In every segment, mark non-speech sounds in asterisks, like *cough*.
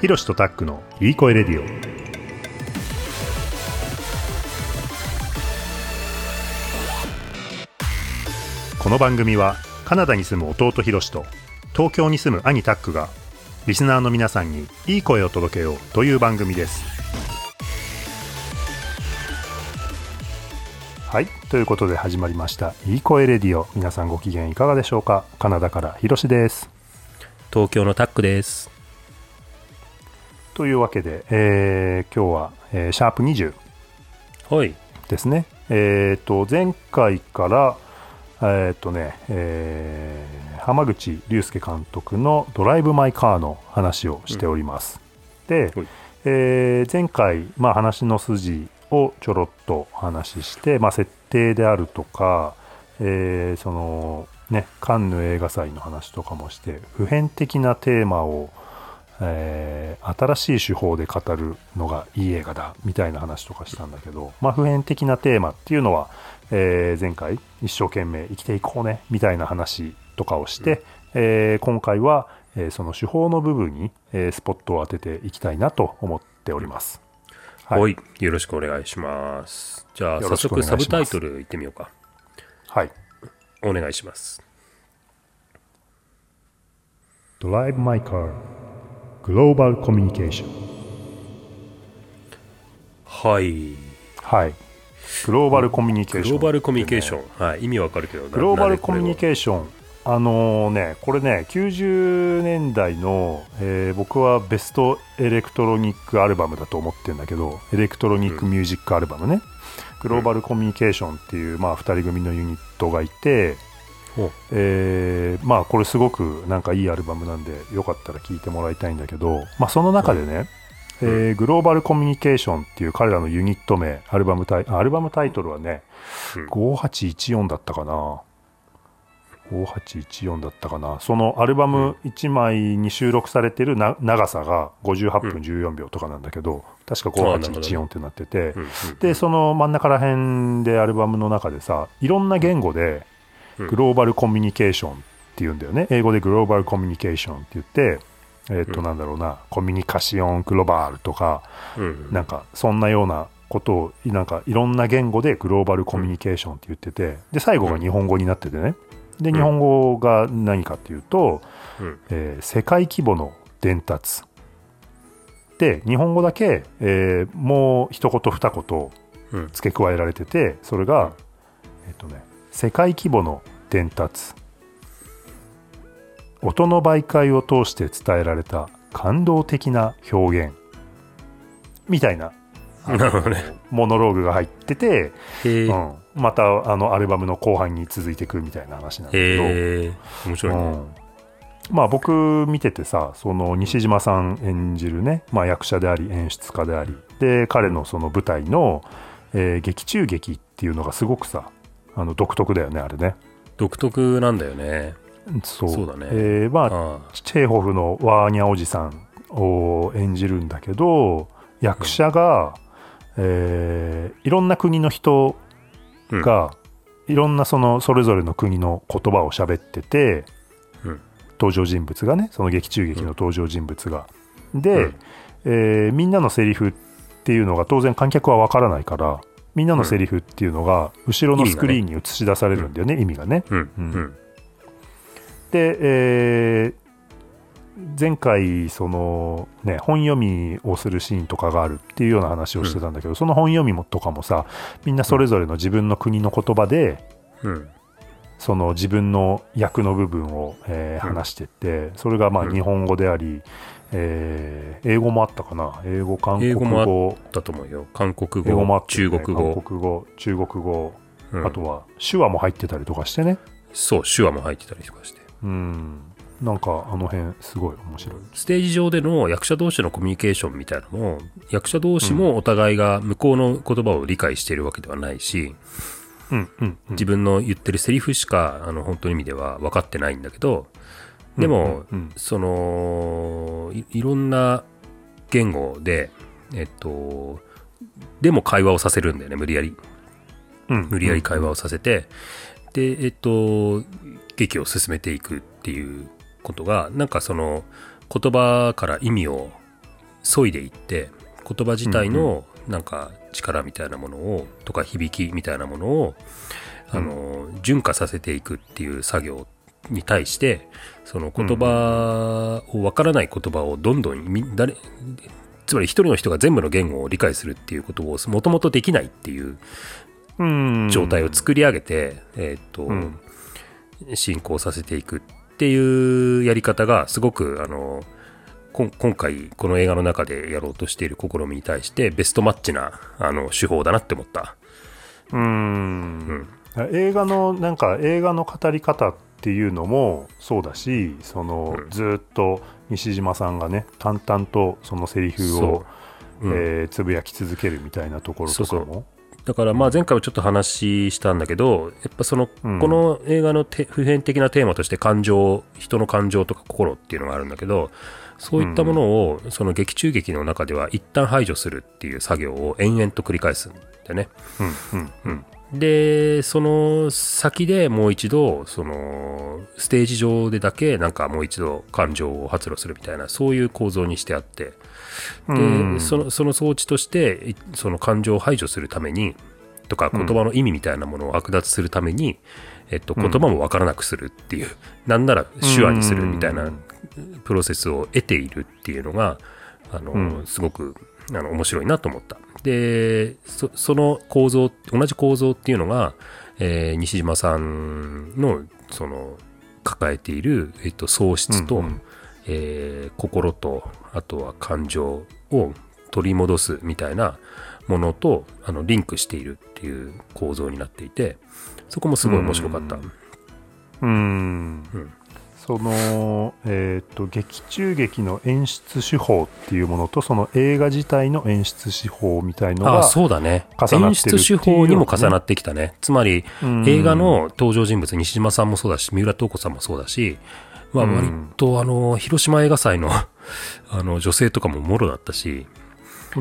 ひろしとタックのいい声レディオ。この番組はカナダに住む弟ひろしと東京に住む兄タックがリスナーの皆さんにいい声を届けようという番組です。はい。ということで始まりました。いい声レディオ。皆さんご機嫌いかがでしょうか？カナダからひろしです。東京のタックです。というわけで、えー今日は、えーシャープ20はい。ですね。えっ、と、前回から、えっ、とね、えー浜口竜介監督のドライブ・マイ・カーの話をしております。ではい、えー前回、まあ、話の筋をちょろっとお話しして、まあ、設定であるとか、えーその、ね、カンヌ映画祭の話とかもして、普遍的なテーマを、えー新しい手法で語るのがいい映画だみたいな話とかしたんだけど、まあ、普遍的なテーマっていうのは、えー前回一生懸命生きていこうねみたいな話とかをして、えー今回は、えーその手法の部分に、えースポットを当てていきたいなと思っております。はい。よろしくお願いします。じゃあ、早速サブタイトルいってみようか。はい。お願いします。Drive My Car Global Communication はい。はい。グローバルコミュニケーション。グローバルコミュニケーション。はい。意味わかるけど、グローバルコミュニーケーション。あのね、これね、90年代の、えー僕はベストエレクトロニックアルバムだと思ってるんだけど、エレクトロニックミュージックアルバムね、グローバルコミュニケーションっていう、まあ、2人組のユニットがいて、えーまあこれすごくなんかいいアルバムなんでよかったら聴いてもらいたいんだけど、まあ、その中でね、えーグローバルコミュニケーションっていう彼らのユニット名アルバムタイアルバムタイトルはね、うん。5814だったかな。5814だったかな。そのアルバム1枚に収録されてるな長さが58分14秒とかなんだけど、確か5814ってなってて、でその真ん中ら辺でアルバムの中でさいろんな言語でうんグローバルコミュニケーションっていうんだよね。英語でグローバルコミュニケーションって言ってえっ、と、うん。なんだろうな。コミュニカシオングローバルとかうん。なんかそんなようなことをなんかいろんな言語でグローバルコミュニケーションって言っててで最後が日本語になっててね。でん。日本語が何かっていうと、うん。えー世界規模の伝達。で日本語だけ、えーもう一言二言うん。付け加えられててそれが、えっとね世界規模の伝達音の媒介を通して伝えられた感動的な表現みたいなあのなるほどね。モノローグが入ってて。うん、またあのアルバムの後半に続いていくみたいな話なんだけど。面白いね。うんまあ僕見ててさその西島さん演じるね、まあ、役者であり演出家でありで彼のその舞台の、えー劇中劇っていうのがすごくさあの独特だよねあれね独特なんだよね。そう。そうだね。えーまああチェーホフのワーニャおじさんを演じるんだけど役者が、えーいろんな国の人が、いろんなそのそれぞれの国の言葉を喋ってて、うん。登場人物がねその劇中劇の登場人物が。で、うん。えーみんなのセリフっていうのが当然観客は分からないからみんなのセリフっていうのが後ろのスクリーンに映し出されるんだよね意味がね。うん。ううんん。で、えー前回その、ね、本読みをするシーンとかがあるっていうような話をしてたんだけど、その本読みもとかもさみんなそれぞれの自分の国の言葉で、うん。その自分の役の部分を、えーうん話してってそれがまあうん日本語であり、えー英語もあったかな？英語韓国英語もあ語だと思うよ。韓国英語もあね。中国語。韓国語中国語、うん。あとは手話も入ってたりとかしてね。そう、手話も入ってたりとかして。うん。なんかあの辺すごい面白い。ステージ上での役者同士のコミュニケーションみたいなのも、役者同士もお互いが向こうの言葉を理解しているわけではないし、うんうんうん。自分の言ってるセリフしか、あの、本当の意味では分かってないんだけど、でも、うん。うん。そのい、いろんな言語で、えっと、でも会話をさせるんだよね、無理やり。うん。無理やり会話をさせて、で、えっと、劇を進めていくっていうことが、なんかその、言葉から意味を削いでいって言葉自体のなんか力みたいなものをとか響きみたいなものをあの純化させていくっていう作業に対してその言葉をわからない言葉をどんどんみ誰つまり一人の人が全部の言語を理解するっていうことをもともとできないっていううん。状態を作り上げて、えーっとうん。進行させていくっていうやり方がすごくあの今回この映画の中でやろうとしている試みに対してベストマッチなあの手法だなって思った。うん。映画のなんか映画の語り方っていうのもそうだしその、うん。ずっと西島さんがね淡々とそのセリフをう、うん。えーつぶやき続けるみたいなところとかも。そうだからまあ前回もちょっと話したんだけどやっぱその、うん。この映画のて普遍的なテーマとして感情人の感情とか心っていうのがあるんだけどそういったものをその劇中劇の中では一旦排除するっていう作業を延々と繰り返すんだよね。うんうん。うんでその先でもう一度そのステージ上でだけなんかもう一度感情を発露するみたいなそういう構造にしてあって。で、うん。そのその装置としていその感情を排除するためにとか言葉の意味みたいなものを剥奪するために、えっと、言葉もわからなくするっていう、なんなら手話にするみたいなプロセスを得ているっていうのがあの、うん。すごくあの面白いなと思った。でそその構造同じ構造っていうのが、えー西島さんのその抱えている、えっと、喪失と、うんうん。えー心とあとは感情を取り戻すみたいなものとあのリンクしているっていう構造になっていてそこもすごい面白かった。うん。うん。うんその、えー、と劇中劇の演出手法っていうものとその映画自体の演出手法みたいのがあそうだね。重な演出手法にも重なってきたね。つまりうん映画の登場人物西島さんもそうだし三浦透子さんもそうだし、まあ、うん。割とあの広島映画祭の *laughs* あの女性とかももろだったし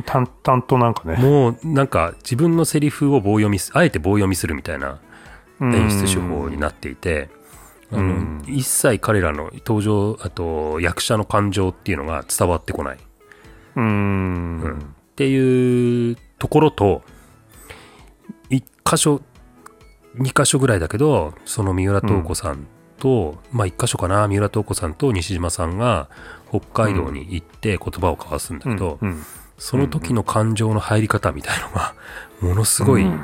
淡々となんかね。もうなんか自分のセリフを棒読みすあえて棒読みするみたいな演出手法になっていて、あのうん。一切彼らの登場あと役者の感情っていうのが伝わってこない、うん。うん。っていうところと一箇所二箇所ぐらいだけどその三浦透子さんと、まあ一箇所かな三浦透子さんと西島さんが北海道に行って言葉を交わすんだけど、うん。その時の感情の入り方みたいのがものすごいギうん。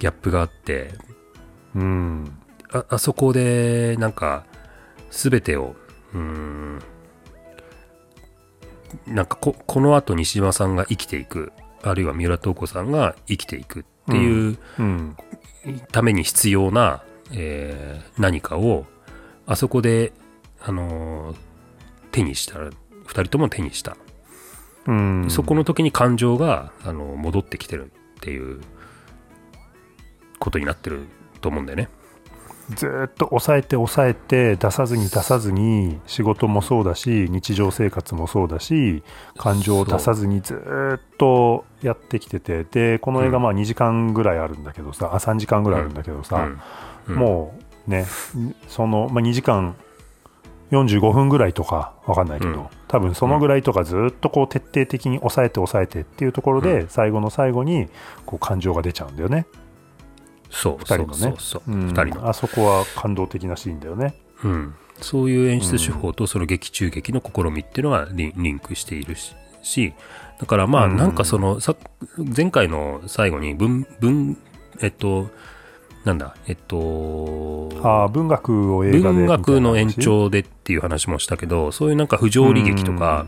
ャップがあって、うんああそこでなんか全てをうーんなんかここの後西島さんが生きていくあるいは三浦透子さんが生きていくっていううんために必要な、えー何かをあそこで、あのー手にした2人とも手にした、うんそこの時に感情が、あの戻ってきてるっていうことになってると思うんだよね。ずーっと抑えて抑えて出さずに出さずに仕事もそうだし日常生活もそうだし感情を出さずにずーっとやってきててでこの映画まあ2時間ぐらいあるんだけどさあ3時間ぐらいあるんだけどさ、うん。うん。もうねその、まあ、2時間45分ぐらいとかわかんないけど、うん。多分そのぐらいとかずーっとこう徹底的に抑えて抑えてっていうところで、うん。最後の最後にこう感情が出ちゃうんだよね。そう二人のね。そうそうそう、うん。二人の、あそこは感動的なシーンだよね。うん、そういう演出手法とその劇中劇の試みっていうのがリンリンクしているししだからまあうん。なんかそのさ前回の最後に文文えっとなんだえっとああ文学を文学の延長でっていう話もしたけどそういうなんか不条理劇とか、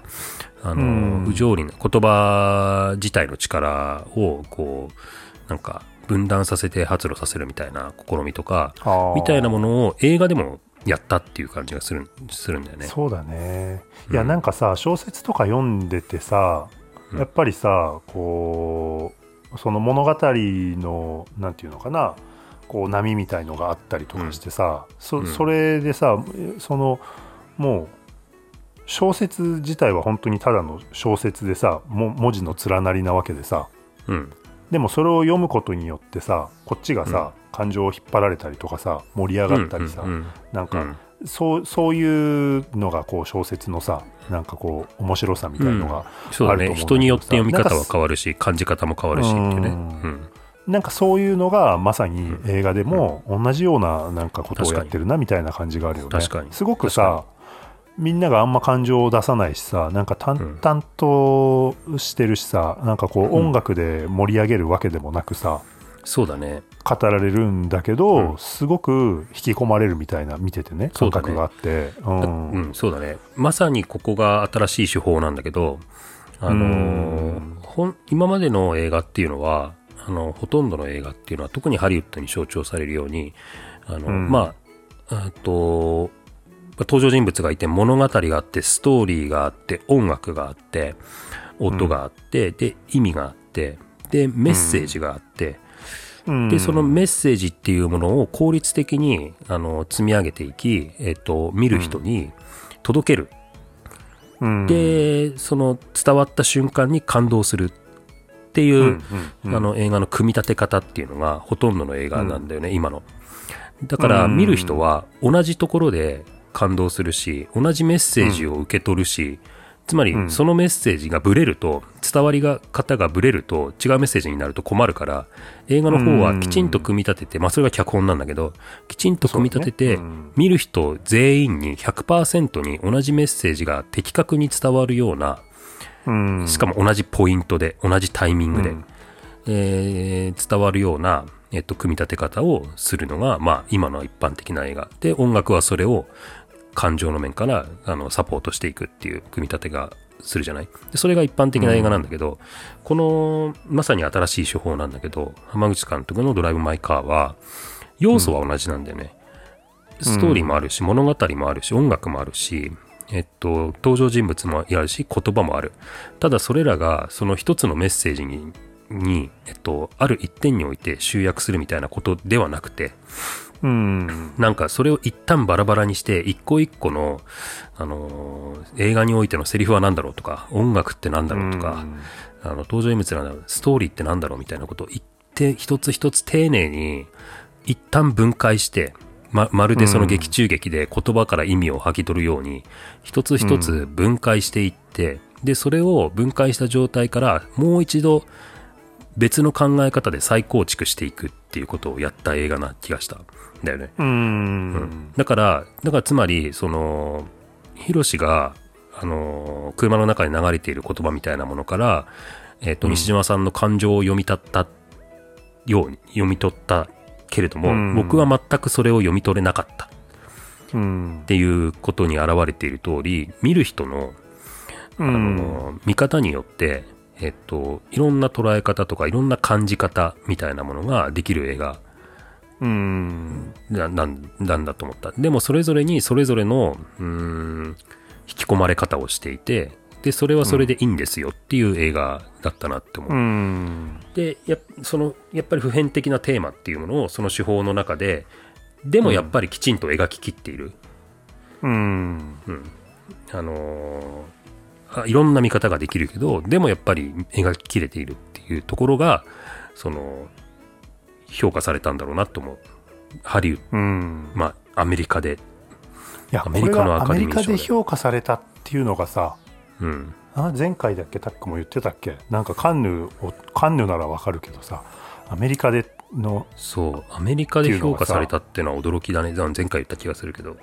あのうん。不条理な言葉自体の力をこうなんか分断させて発露させるみたいな試みとかみたいなものを映画でもやったっていう感じがするするんだよね。そうだね。うん。いやなんかさ小説とか読んでてさうん。やっぱりさこうその物語のなんていうのかなこう波みたいのがあったりとかしてさ、そうん。それでさそのもう小説自体は本当にただの小説でさも文字の連なりなわけでさうんでもそれを読むことによってさこっちがさ、感情を引っ張られたりとかさ盛り上がったりさ、うんうんなんか、うん。そうそういうのがこう小説のさなんかこう面白さみたいのがそうだあると思うんだけどさ。ね人によって読み方は変わるし感じ方も変わるしっていうね。ううん。んなんかそういうのがまさに映画でも同じようななんかことをやってるなみたいな感じがあるよね。確かに。すごくさみんながあんま感情を出さないしさなんか淡々としてるしさ、なんかこううん。音楽で盛り上げるわけでもなくさ、そうだね。語られるんだけど、うん。すごく引き込まれるみたいな見ててねそうだね。感覚があって。ううんん、そうだね。まさにここが新しい手法なんだけど、あのー今までの映画っていうのは、あの、ほとんどの映画っていうのは、特にハリウッドに象徴されるように、あの、うん。まあ、あと、登場人物がいて物語があって、ストーリーがあって、音楽があって、音があって、で、意味があって、で、メッセージがあって、うん。で、そのメッセージっていうものを効率的に、あの、積み上げていき、えっと、見る人に届ける。うん。で、その伝わった瞬間に感動する。っていう、うんうんあの、映画の組み立て方っていうのがほとんどの映画なんだよね、今の。だから、見る人は同じところで感動するし、同じメッセージを受け取るし、つまりうん。そのメッセージがブレると伝わりが方がブレると違うメッセージになると困るから映画の方はきちんと組み立てて、まあそれが脚本なんだけどきちんと組み立てて、見る人全員に100%に同じメッセージが的確に伝わるようなうん。しかも同じポイントで同じタイミングで、うん。えー伝わるような、えっと、組み立て方をするのが、まあ、今の一般的な映画。で音楽はそれを感情の面からあのサポートしていくっていう組み立てがするじゃない？でそれが一般的な映画なんだけど、このまさに新しい手法なんだけど浜口監督の「ドライブ・マイ・カー」は要素は同じなんだよね、ストーリーもあるし物語もあるし音楽もあるしえっと、登場人物もあるし言葉もある。ただそれらがその一つのメッセージにに、えっと、ある一点において集約するみたいなことではなくてうん。なんかそれを一旦バラバラにして一個一個の、あのー映画においてのセリフは何だろうとか音楽って何だろうとか、あの登場人物なんだろうストーリーって何だろうみたいなことを一定一つ一つ丁寧に一旦分解してままるでその劇中劇で言葉から意味を吐き取るように一つ一つ分解していって、でそれを分解した状態からもう一度別の考え方で再構築していくっていうことをやった映画な気がしたんだよね。うん。うんだから、だからつまり、その、ヒロシが、あの、車の中に流れている言葉みたいなものから、えっ、と、うん。西島さんの感情を読み取ったように、読み取ったけれども、うん。僕は全くそれを読み取れなかった。っうん。ていうことに表れている通り、見る人の、あの、見方によって、えっと、いろんな捉え方とか、いろんな感じ方みたいなものができる映画うんななんなんだと思った。でもそれぞれにそれぞれの、うーん、引き込まれ方をしていて、で、それはそれでいいんですよっていう映画だったなって思う。うんで、やその、やっぱり普遍的なテーマっていうものをその手法の中で、でもやっぱりきちんと描ききっている。うんうん。あのーあいろんな見方ができるけど、でもやっぱり描ききれているっていうところが、その、評価されたんだろうなと思う。ハリウッド、うんまあ、アメリカでいやアメリカのアカデミー賞でアメリカで評価されたっていうのがさうん。あ前回だっけタックも言ってたっけ？なんかカンヌをカンヌならわかるけどさアメリカでのそう、アメリカで評価されたってのは驚きだね。前回言った気がするけど。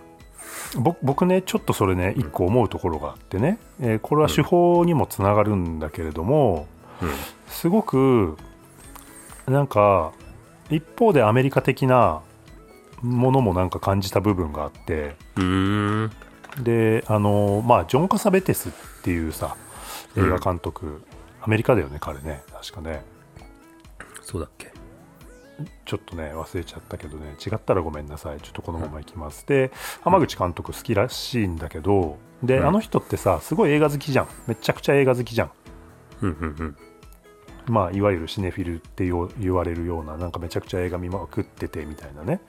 ぼ僕ねちょっとそれね一個思うところがあってね、えーこれは手法にもつながるんだけれども、うん。すごくなんか一方でアメリカ的なものもなんか感じた部分があって。であのまあジョン・カサベテスっていうさ映画監督、アメリカだよね彼ね確かねそうだっけ。ちょっとね忘れちゃったけどね違ったらごめんなさい。ちょっとこのままいきます、で浜口監督好きらしいんだけどで、うん。あの人ってさすごい映画好きじゃん。めちゃくちゃ映画好きじゃん。うんうんうん。まあいわゆるシネフィルって言言われるようななんかめちゃくちゃ映画見まくっててみたいなね。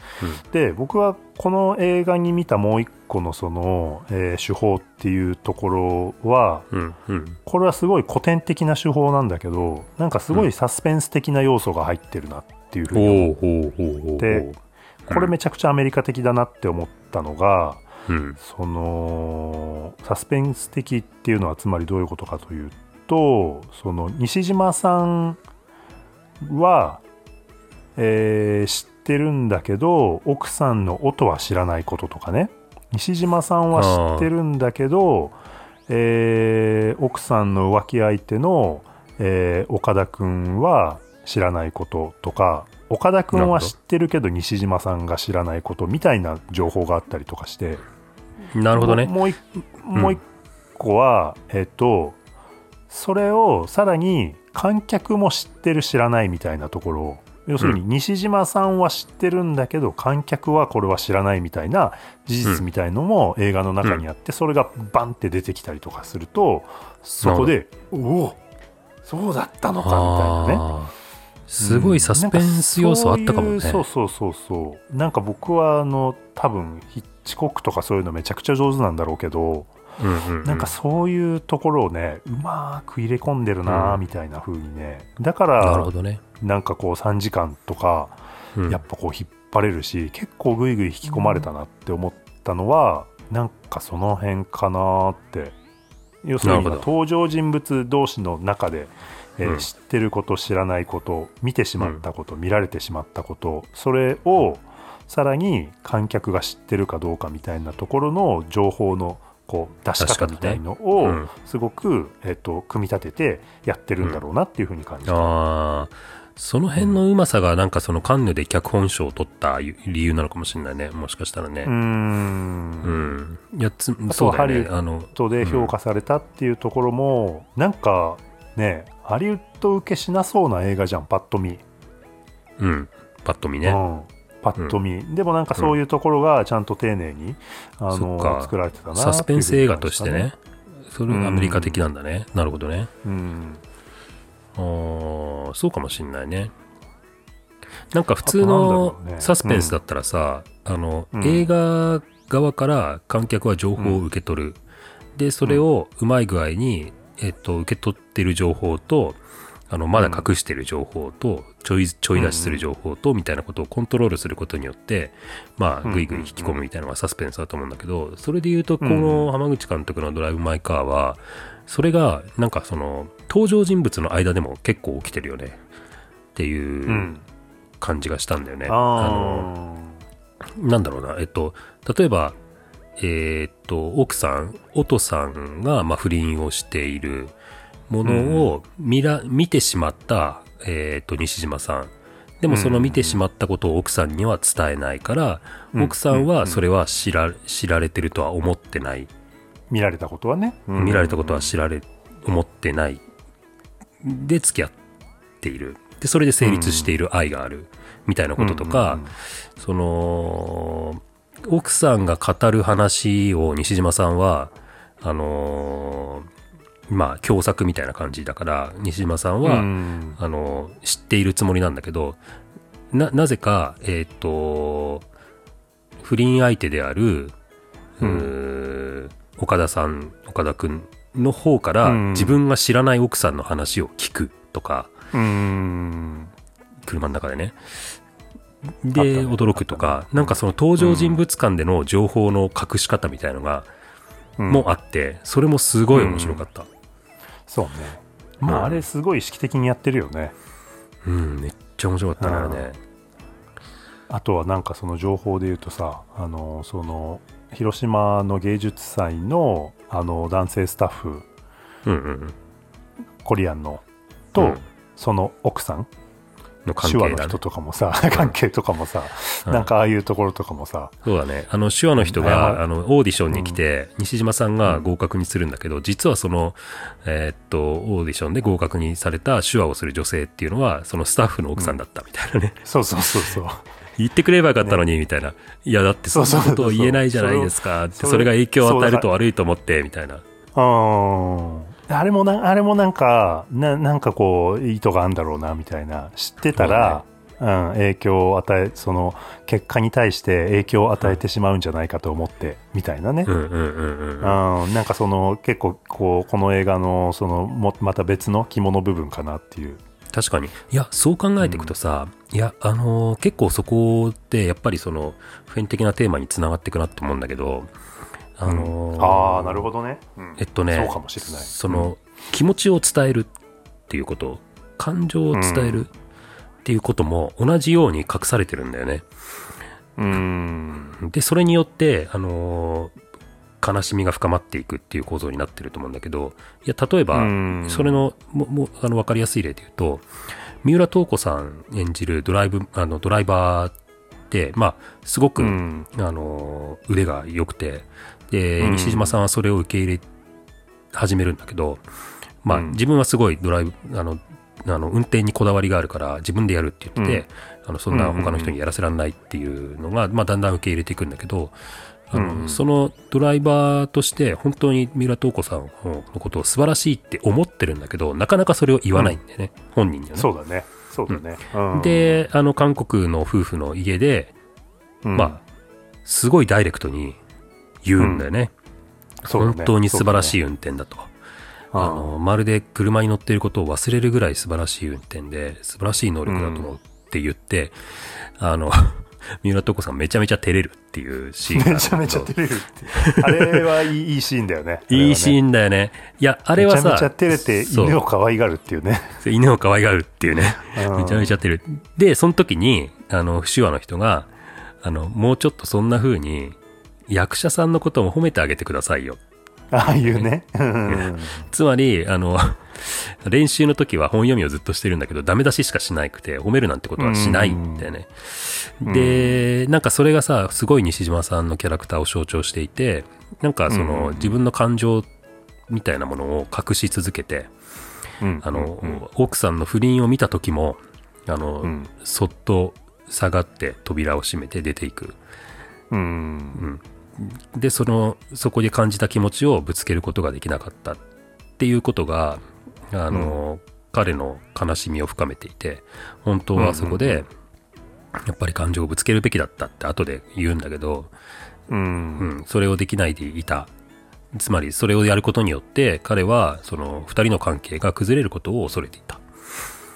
で僕はこの映画に見たもう一個のその、えー手法っていうところはうんうん。これはすごい古典的な手法なんだけどなんかすごいサスペンス的な要素が入ってるなっていうふうに思っほうほうほうほうほう。でこれめちゃくちゃアメリカ的だなって思ったのが、うん。そのサスペンス的っていうのはつまりどういうことかというとその西島さんは、えー知ってるんだけど奥さんの音は知らないこととかね西島さんは知ってるんだけど、えー奥さんの浮気相手の、えー岡田君は知らないこととか岡田君は知ってるけど西島さんが知らないことみたいな情報があったりとかして。なるほどね。もう一もう一個は、えっとそれをさらに観客も知ってる知らないみたいなところを。要するに西島さんは知ってるんだけど観客はこれは知らないみたいな事実みたいのも映画の中にあって、それがバンって出てきたりとかするとそこで「おおそうだったのか」みたいなね。すごいサスペンス要素あったかもね。そういうそうそうそうそう。なんか僕はあの多分ヒッチコックとかそういうのめちゃくちゃ上手なんだろうけど、うんうんうん。なんかそういうところをねうまく入れ込んでるなうん。みたいな風にね。だかなるらほどね。なんかこう3時間とかうん。やっぱこう引っ張れるし、結構グイグイ引き込まれたなって思ったのはなんかその辺かなって。要するに登場人物同士の中で、えーうん知ってること知らないこと見てしまったこと、見られてしまったことそれをさらに観客が知ってるかどうかみたいなところの情報のこう出し方みたいのをうんすごく、えっと組み立ててやってるんだろうなっていうふうに感じた。ああ、その辺のうまさがなんかそのカンヌで脚本賞を取った理由なのかもしれないね。もしかしたらね。うーんうん。いや、つ、とそうね。ハリウッあの、トで評価されたっていうところも、なんかねハリウッド受けしなそうな映画じゃんパッと見、うん。パッと見ね。うん、パッと見、でもなんかそういうところがちゃんと丁寧に、あのそっか作られてたなサスペンス映画としてね。それうんがアメリカ的なんだね。なるほどね。うんあーそうかもしんないね。なんか普通のサスペンスだったらさ、あの、うん映画側から観客は情報を受け取る。で、それをうまい具合に、えっと、受け取ってる情報と、あの、まだ隠してる情報と、ちょい、ちょい出しする情報と、みたいなことをコントロールすることによって、まあ、うんぐいぐい引き込むみたいなのがサスペンスだと思うんだけど、それで言うと、こうん。の浜口監督のドライブ・マイ・カーは、それが、なんかその、登場人物の間でも結構起きてるよね。っていううん。感じがしたんだよね。あの、あなんだろうな、えっと、例えば、えーっと、奥さん、音さんが、まあ、不倫をしているものを見ら、見てしまった、えーっと、西島さん。でもその見てしまったことを奥さんには伝えないから、うん。奥さんはそれは知ら、知られてるとは思ってない。見られたことはね、うん。見られたことは知られ、思ってない。で、付き合っている。で、それで成立している愛がある。みたいなこととか、その、奥さんが語る話を西島さんは、あのーまあ、共作みたいな感じだから、西島さんは、うん。あのー知っているつもりなんだけど、な、なぜか、えっ、と、不倫相手である、うー岡田さん、岡田くんの方から、うん。自分が知らない奥さんの話を聞くとか、うん。車の中でね。あで、驚くとあかなんかその登場人物間での情報の隠し方みたいのが、うん。もあって、それもすごい面白かった。そうね。まあ、うん。あれすごい意識的にやってるよね。うん、めっちゃ面白かったね、あれね。あとはなんかその情報で言うとさあのその広島の芸術祭のあの男性スタッフうんうん。コリアンのと、うん。その奥さんの関係だね手話の人。とかもさ、関係とかもさ、うんなんかああいうところとかもさ、そうだね。あの、手話の人謝が、るあの、オーディションに来て、西島さんが合格にするんだけど、実はその、えーっと、オーディションで合格にされた手話をする女性っていうのは、そのスタッフの奥さんだったみたいなね。そうそうそうそう。言ってくればよかったのに、みたいな。いや、だってそんなことを言えないじゃないですか。ってそれが影響を与えると悪いと思って、みたいな。うん。あれもな、あれもなんか、ななんかこう、意図があるんだろうな、みたいな。知ってたら、うん、影響を与え、その、結果に対して影響を与えてしまうんじゃないかと思って、みたいなね。うんうんうんうん。うん、なんかその結構こうこの映画のそのもまた別の肝の部分かなっていう。確かに。いや、そう考えていくとさ、いや、あのー結構そこって、やっぱりその、普遍的なテーマにつながっていくなって思うんだけど、あのーああなるほどね、うん。えっとねそうかもしれない。その、気持ちを伝えるっていうこと感情を伝えるっていうことも同じように隠されてるんだよね。うん。でそれによって、あのー悲しみが深まっていくっていう構造になってると思うんだけどいや例えば、うん。それのももあの分かりやすい例で言うと三浦透子さん演じるドライブあのドライバーって、まあ、すごく、うん。あの腕が良くてで、うん。西島さんはそれを受け入れ始めるんだけど、まあ、うん。自分はすごいドライブあのあの運転にこだわりがあるから自分でやるって言ってて、あのそんな他の人にやらせられないっていうのが、まあ、だんだん受け入れていくんだけどあの、うんそのドライバーとして本当に三浦透子さんのことを素晴らしいって思ってるんだけどなかなかそれを言わないんだよね、本人にはね。そうだね。そうだね、うん、であの韓国の夫婦の家でうん。まあ、すごいダイレクトに言うんだよね。そうだね。本当に素晴らしいい運転だと。ああの、まるで車に乗っていることを忘れるぐらい素晴らしい運転で、素晴らしい能力だと思うって言って、あの、*laughs* 三浦透子さんめちゃめちゃ照れるっていうシーンめちゃめちゃ照れるってあれはいいシーンだよね。*laughs* いいシーンンだよね。いや、あれはさ、めちゃめちゃ照れて犬を可愛がるっていうね。犬を可愛がるっていうね。*laughs* うん。めちゃめちゃ照れる。で、その時に、あの、手話の人が、あの、もうちょっとそんな風に、役者さんのことも褒めてあげてくださいよ。ああいうね。うん。つまり、あの、練習の時は本読みをずっとしてるんだけど、ダメ出ししかしなくて、褒めるなんてことはしないんだよね。うん。で、なんかそれがさ、すごい西島さんのキャラクターを象徴していて、なんかその、うん。自分の感情みたいなものを隠し続けて、うん。あの、うん。奥さんの不倫を見た時も、あの、うん。そっと下がって扉を閉めて出ていく。うんでそのそこで感じた気持ちをぶつけることができなかったっていうことがあの、彼の悲しみを深めていて本当はそこで、やっぱり感情をぶつけるべきだったって後で言うんだけど、ううんん、それをできないでいた。つまりそれをやることによって彼はその2人の関係が崩れることを恐れていた。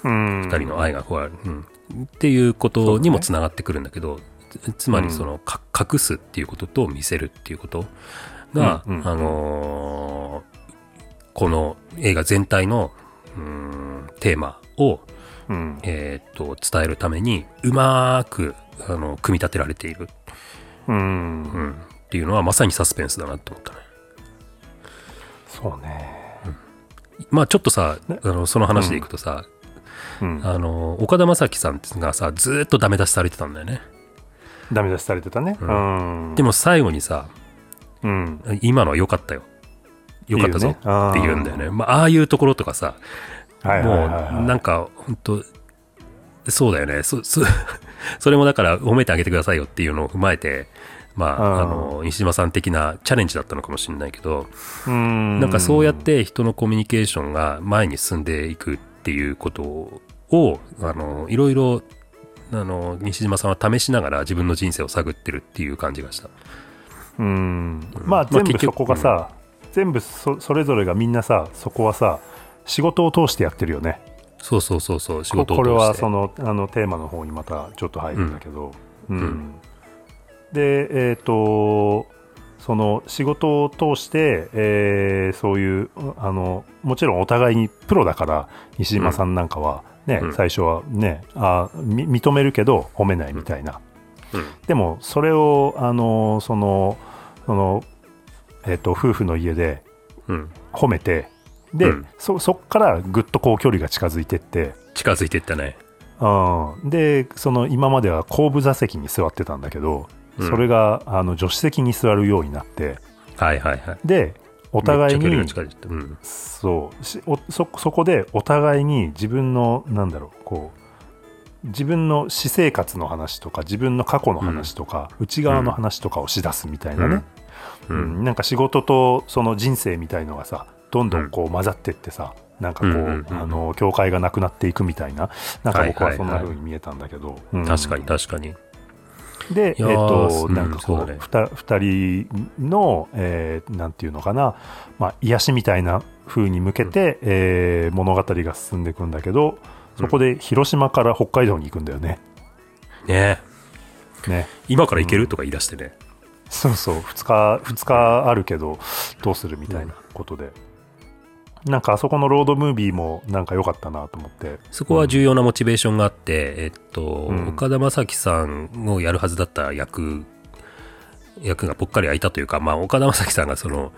うん。2人の愛がこう、うん、っていうことにもつながってくるんだけどつつまりその、か隠すっていうことと見せるっていうことが、うんうん。あのーこの映画全体のうんテーマを、うん。えーっと伝えるためにうまーくあの組み立てられている、うん。うん、っていうのはまさにサスペンスだなと思ったね。そうね。まあちょっとさね。あのその話でいくとさ、うん。あの岡田将生さんがさずーっとダメ出しされてたんだよね。ダメ出しされてたね。ううん。でも最後にさうん。今のは良かったよ。良かったぞって言うんだよね。まあああいうところとかさはいはいはいはい。もうなんか本当そうだよね。そそ *laughs* それもだから褒めてあげてくださいよっていうのを踏まえてまあ、うん。あの西島さん的なチャレンジだったのかもしれないけど、うん。なんかそうやって人のコミュニケーションが前に進んでいくっていうことをあのいろいろあの西島さんは試しながら自分の人生を探ってるっていう感じがした。うん。まあまあ全部そこがさ、全部そそれぞれがみんなさそこはさ仕事を通してやってるよね。そうそうそうそう仕こ事を通して。これはそのあのテーマの方にまたちょっと入るんだけど、うん。うん。でえっ、とその仕事を通して、えーそういうあのもちろんお互いにプロだから西島さんなんかは、ねうん。最初はねあみ認めるけど褒めないみたいな、うん。でもそれをあのそのその、えっと夫婦の家でうん、褒めてで、うん。そそっからぐっとこう距離が近づいてって、近づいていったね。うん、でその今までは後部座席に座ってたんだけど、うん。それがあの助手席に座るようになって。はいはいはい。でお互いにが近いって。うん。そう。そそこでお互いに自分のなんだろうこう自分の私生活の話とか自分の過去の話とか、内側の話とかをしだすみたいなね、うん。うん。なんか仕事とその人生みたいのがさどんどんこう混ざってってさ、なんかこう、うんうんうんあの境界がなくなっていくみたいななんか僕はそんな風に見えたんだけど、うん。確かに確かに。で、えっと、うんなんかこう、二人の、えーなんていうのかな、まあ、癒しみたいな風に向けて、えー物語が進んでいくんだけど、そこで広島から北海道に行くんだよね。ね。ね。今から行ける？とか言い出してね。そうそう。2日2日あるけどどうするみたいなことで、なんかあそこのロードムービーもなんか良かったなと思って。そこは重要なモチベーションがあって、えっと、うん。岡田将生さんをやるはずだった役、役がぽっかり空いたというか、まあ、岡田将生さんがその、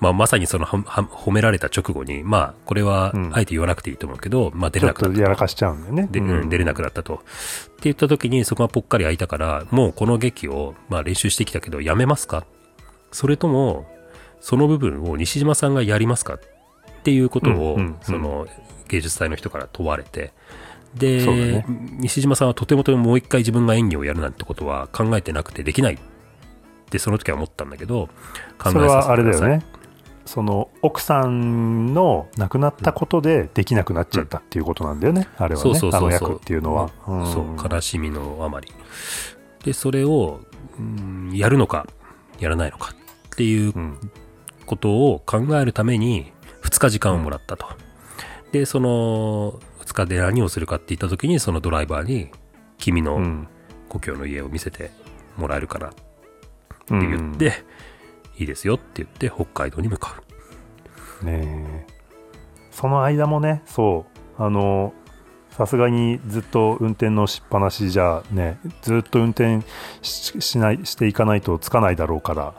まあ、まさにその、はは褒められた直後に、まあ、これはうん、あえて言わなくていいと思うけど、まあ、出れなくなったと。やらかしちゃうんだよね。で、うんうん。出れなくなったと。って言った時にそこがぽっかり空いたから、もうこの劇を、まあ練習してきたけどやめますか？それとも、その部分を西島さんがやりますか？っていうことを、うんうんうん。その芸術祭の人から問われて、で、ね。西島さんはとてもとてももう一回自分が演技をやるなんてことは考えてなくてできないってその時は思ったんだけど、考えそれはあさせてください。れだよね。その奥さんの亡くなったことでできなくなっちゃったっていうことなんだよね、あれはね。そうそうそうそう。あの役っていうのは、ん。そう、悲しみのあまり。で、それを、うんやるのか、やらないのかっていううん。ことを考えるために、2日時間をもらったと。で、その、2日で何をするかって言った時に、そのドライバーに、君のうん。故郷の家を見せてもらえるかなってうん言って、いいですよって言って、北海道に向かう。ねえ。その間もねそう。あのさすがにずっと運転のしっぱなしじゃねずっと運転ししないしていかないとつかないだろうから、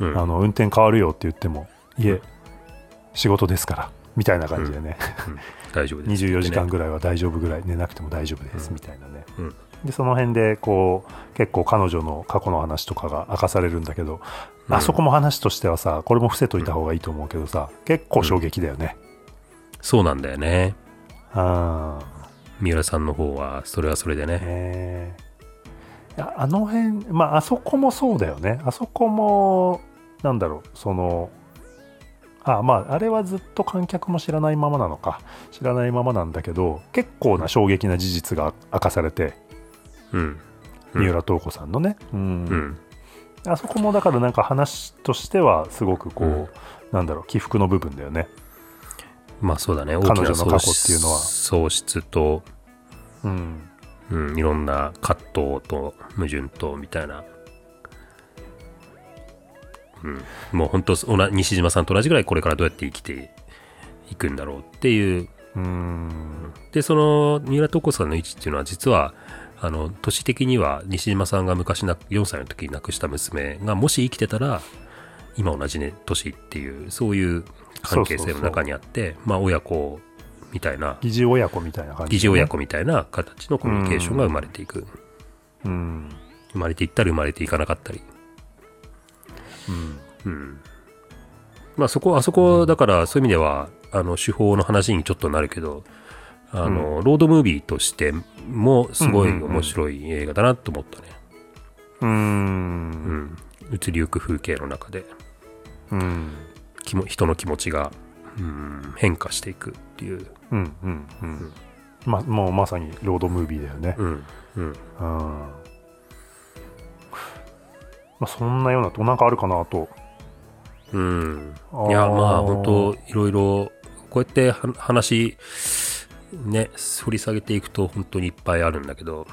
うん。あの運転変わるよって言ってもいえ仕事ですからみたいな感じでね、大丈夫です。*laughs* 24時間ね。ぐらいは大丈夫ぐらい寝なくても大丈夫ですみたいなね、うん。でその辺でこう結構彼女の過去の話とかが明かされるんだけど、うん。あそこも話としてはさこれも伏せといた方がいいと思うけどさ結構衝撃だよね、そうなんだよね。あ三浦さんの方は、それはそれであね。ねいやあの辺まああそこもそうだよね。あそこもなんだろうそのあまああれはずっと観客も知らないままなのか。知らないままなんだけど結構な衝撃な事実が明かされて。うん。うん。三浦透子さんのね、うん。うん。あそこもだからなんか話としてはすごくこう、うん。なんだろう起伏の部分だよね。まあそうだね。大彼女の過きな喪去っていうのは。喪失と、うん。うん、いろんな葛藤と矛盾とみたいな。うん、もう本当西島さんと同じぐらいこれからどうやって生きていくんだろうっていう。うんで、その三浦透子さんの位置っていうのは実は、あの、都市的には西島さんが昔な4歳の時に亡くした娘がもし生きてたら、今同じね、年っていう、そういう関係性の中にあって、まあ親子みたいな、疑似親子みたいな感じ、疑似親子みたいな形のコミュニケーションが生まれていく。うん生まれていったり生まれていかなかったり。うんうん。まあそこ、あそこ、だからそういう意味では、あの、手法の話にちょっとなるけど、あの、ロードムービーとしてもすごい面白い映画だなと思ったね。ううんん。移りゆく風景の中で、うん気も人の気持ちが、うん、変化していくっていう。うんうんうんまもうまさにロードムービーだよねうん。うん。うんまあそんなようなとなんかあるかなとうん。いや、まあ、本当いろいろ、こうやっては話、ね、掘り下げていくと本当にいっぱいあるんだけど、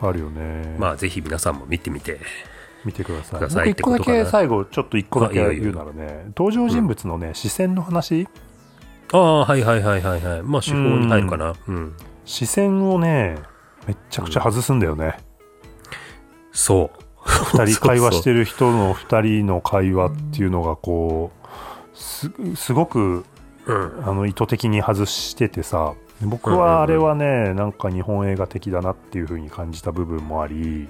あるよねまあ、ぜひ皆さんも見てみて。見てくださいさい僕一個だけ最後ちょっと一個だけ言うならね登場人物のね、視線の話？ああ、はいはいはいはいはい。まあ、手法に入るかな。うん。視線をねめっちゃくちゃ外すんだよね、そう。二人会話してる。る人の2人の会話っていうのがこうすすごくうん。あの意図的に外しててさ僕はあれはね、なんか日本映画的だなっていう風に感じた部分もあり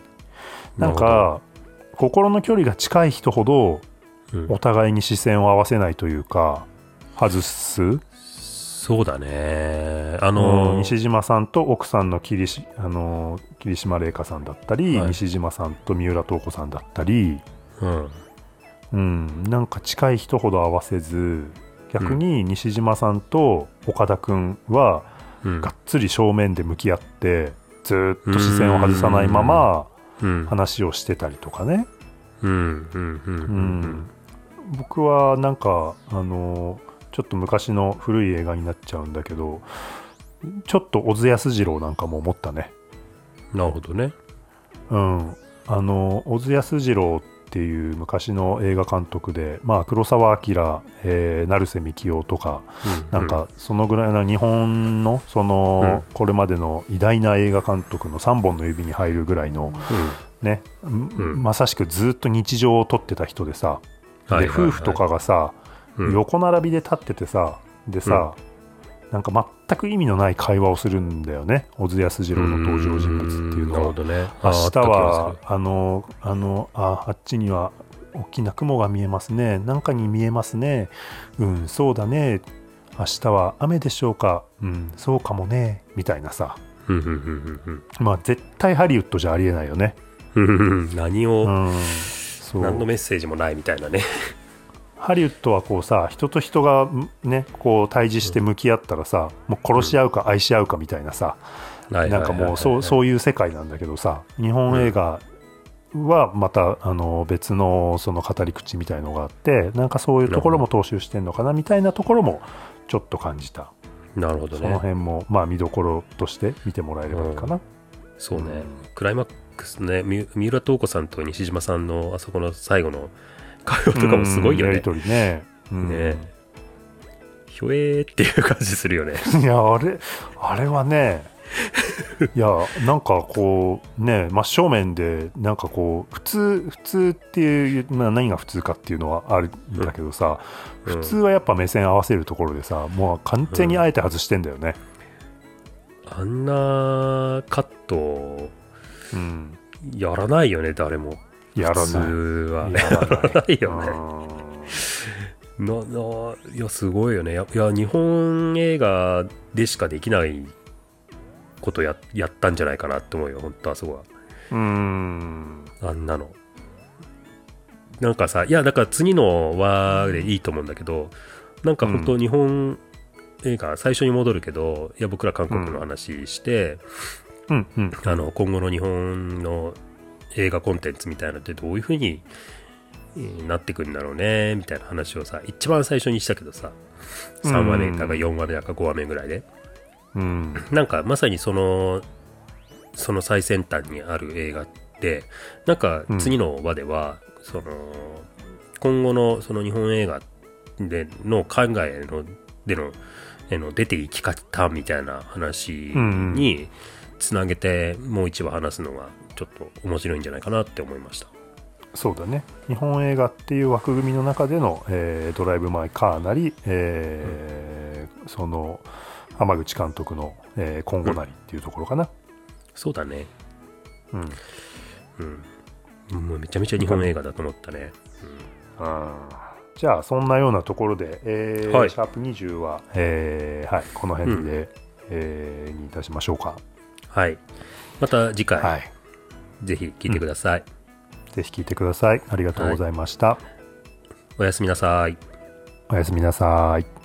なんか心の距離が近い人ほどうんお互いに視線を合わせないというか外す、そうだね。あうん。の、西島さんと奥さんの霧しあの霧島麗香さんだったり、はい。西島さんと三浦透子さんだったり、うん。うん、なんか近い人ほど合わせず逆に西島さんと岡田君はうん。がっつり正面で向き合ってずーっと視線を外さないままうん。話をしてたりとかね、うん。僕はなんかあのちょっと昔の古い映画になっちゃうんだけどちょっと小津安二郎なんかも思ったね。なるほどね。うん。あの小津安二郎っっていう昔の映画監督で、まあ、黒澤明、えー、成瀬幹雄とか、うんなんかそのぐらいの日本のその、これまでの偉大な映画監督の3本の指に入るぐらいの、ねん。まさしくずっと日常を撮ってた人でさ、うんで夫婦とかがさ、うん横並びで立っててさでさ、なんか全く意味のない会話をするんだよね。小津安二郎の登場人物っていうのは。ね。明日はああのあのああっちには大きな雲が見えますね。なんかに見えますね。うんそうだね。明日は雨でしょうか。うんそうかもね。みたいなさ。うんうんうんうんまあ絶対ハリウッドじゃありえないよね。うんうん何を、うん何のメッセージもないみたいなねハリウッドはこうさ人と人がねこう対峙して向き合ったらさ、もう殺し合うか愛し合うかみたいなさ、なんかもうそうそういう世界なんだけどさ日本映画はまたあの別のその語り口みたいのがあってなんかそういうところも踏襲してんのかなみたいなところもちょっと感じた、なるほどそのね辺もまあ見どころとして見てもらえればいいかな、そうね、うんクライマックスねみ三浦透子さんと西島さんのあそこの最後の会話とかもすごいよね。うんやりとりね,、うん、ねひょえーっていう感じするよね。*laughs* いやあれあれはね *laughs* いやなんかこうね真正面でなんかこう普通普通っていう、まあ、何が普通かっていうのはあるんだけどさ、うん。普通はやっぱ目線合わせるところでさもう完全にあえて外してんだよね、あんなカットうん、やらないよね誰もやら普通ないは。やらない。よねなないやすごいよね。やいや日本映画でしかできないことややったんじゃないかなって思うよ本当あそこは。うんうん。あんなの。なんかさいやだから次の輪でいいと思うんだけどなんか本当日本映画最初に戻るけどいや僕ら韓国の話して、うんうん。あの今後の日本の映画コンテンツみたいなのってどういう風にえーなってくんだろうねみたいな話をさ一番最初にしたけどさ3話目だか4話目だか5話目ぐらいで。うん。なんかまさにそのその最先端にある映画ってなんか次の輪では、その今後のその日本映画での海外のでのへの出ていき方みたいな話につなげてもう一話話すのがちょっと面白いんじゃないかなって思いました。そうだね。日本映画っていう枠組みの中での、えードライブ・マイ・カーなり、えーその浜口監督の、えー今後なりっていうところかな、そうだね。うん。うん。もうめちゃめちゃ日本映画だと思ったね。じゃあそんなようなところで、えーはい。シャープ20は、えーはい、この辺で、えーにいたしましょうか、はい。また次回、はい、ぜひ聞いてください。ぜひ聞いてくださいありがとうございました、おやすみなさい。おやすみなさい